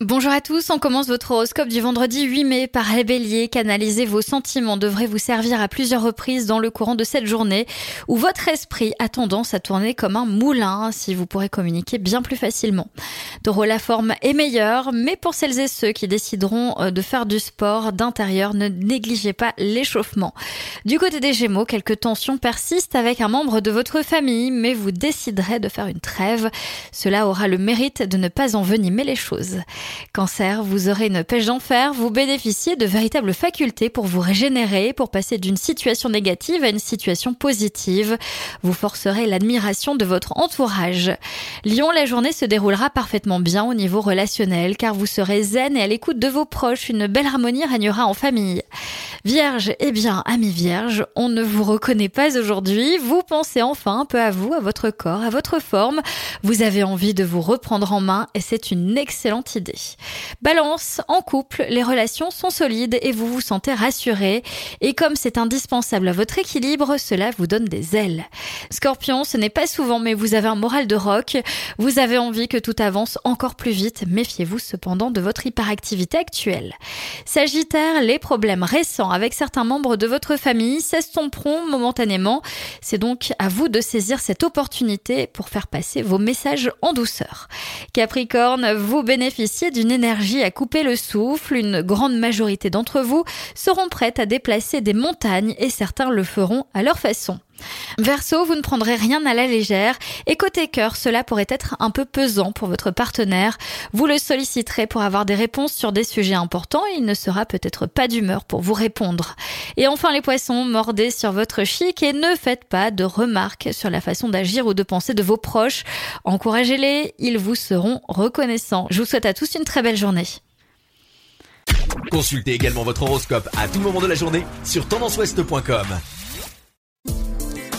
Bonjour à tous, on commence votre horoscope du vendredi 8 mai par les. Canaliser vos sentiments devrait vous servir à plusieurs reprises dans le courant de cette journée où votre esprit a tendance à tourner comme un moulin si vous pourrez communiquer bien plus facilement. Taureau, la forme est meilleure, mais pour celles et ceux qui décideront euh, de faire du sport d'intérieur, ne négligez pas l'échauffement. Du côté des Gémeaux, quelques tensions persistent avec un membre de votre famille, mais vous déciderez de faire une trêve. Cela aura le mérite de ne pas envenimer les choses. Cancer, vous aurez une pêche d'enfer, vous bénéficiez de véritables facultés pour vous régénérer, pour passer d'une situation négative à une situation positive. Vous forcerez l'admiration de votre entourage. Lion, la journée se déroulera parfaitement bien au niveau relationnel car vous serez zen et à l'écoute de vos proches. Une belle harmonie régnera en famille. Vierge, eh bien, ami vierge, on ne vous reconnaît pas aujourd'hui. Vous pensez enfin un peu à vous, à votre corps, à votre forme. Vous avez envie de vous reprendre en main et c'est une excellente idée. Balance, en couple, les relations sont solides et vous vous sentez rassuré. Et comme c'est indispensable à votre équilibre, cela vous donne des ailes. Scorpion, ce n'est pas souvent, mais vous avez un moral de rock. Vous avez envie que tout avance encore plus vite. Méfiez-vous cependant de votre hyperactivité actuelle. Sagittaire, les problèmes récents avec certains membres de votre famille s'estomperont momentanément. C'est donc à vous de saisir cette opportunité pour faire passer vos messages en douceur. Capricorne, vous bénéficiez d'une énergie à couper le souffle. Une grande majorité d'entre vous seront prêtes à déplacer des montagnes et certains le feront à leur façon. Verseau, vous ne prendrez rien à la légère et côté cœur, cela pourrait être un peu pesant pour votre partenaire. Vous le solliciterez pour avoir des réponses sur des sujets importants et il ne sera peut-être pas d'humeur pour vous répondre. Et enfin les poissons, mordez sur votre chic et ne faites pas de remarques sur la façon d'agir ou de penser de vos proches. Encouragez-les, ils vous seront reconnaissants. Je vous souhaite à tous une très belle journée. Consultez également votre horoscope à tout moment de la journée sur tendanceouest.com.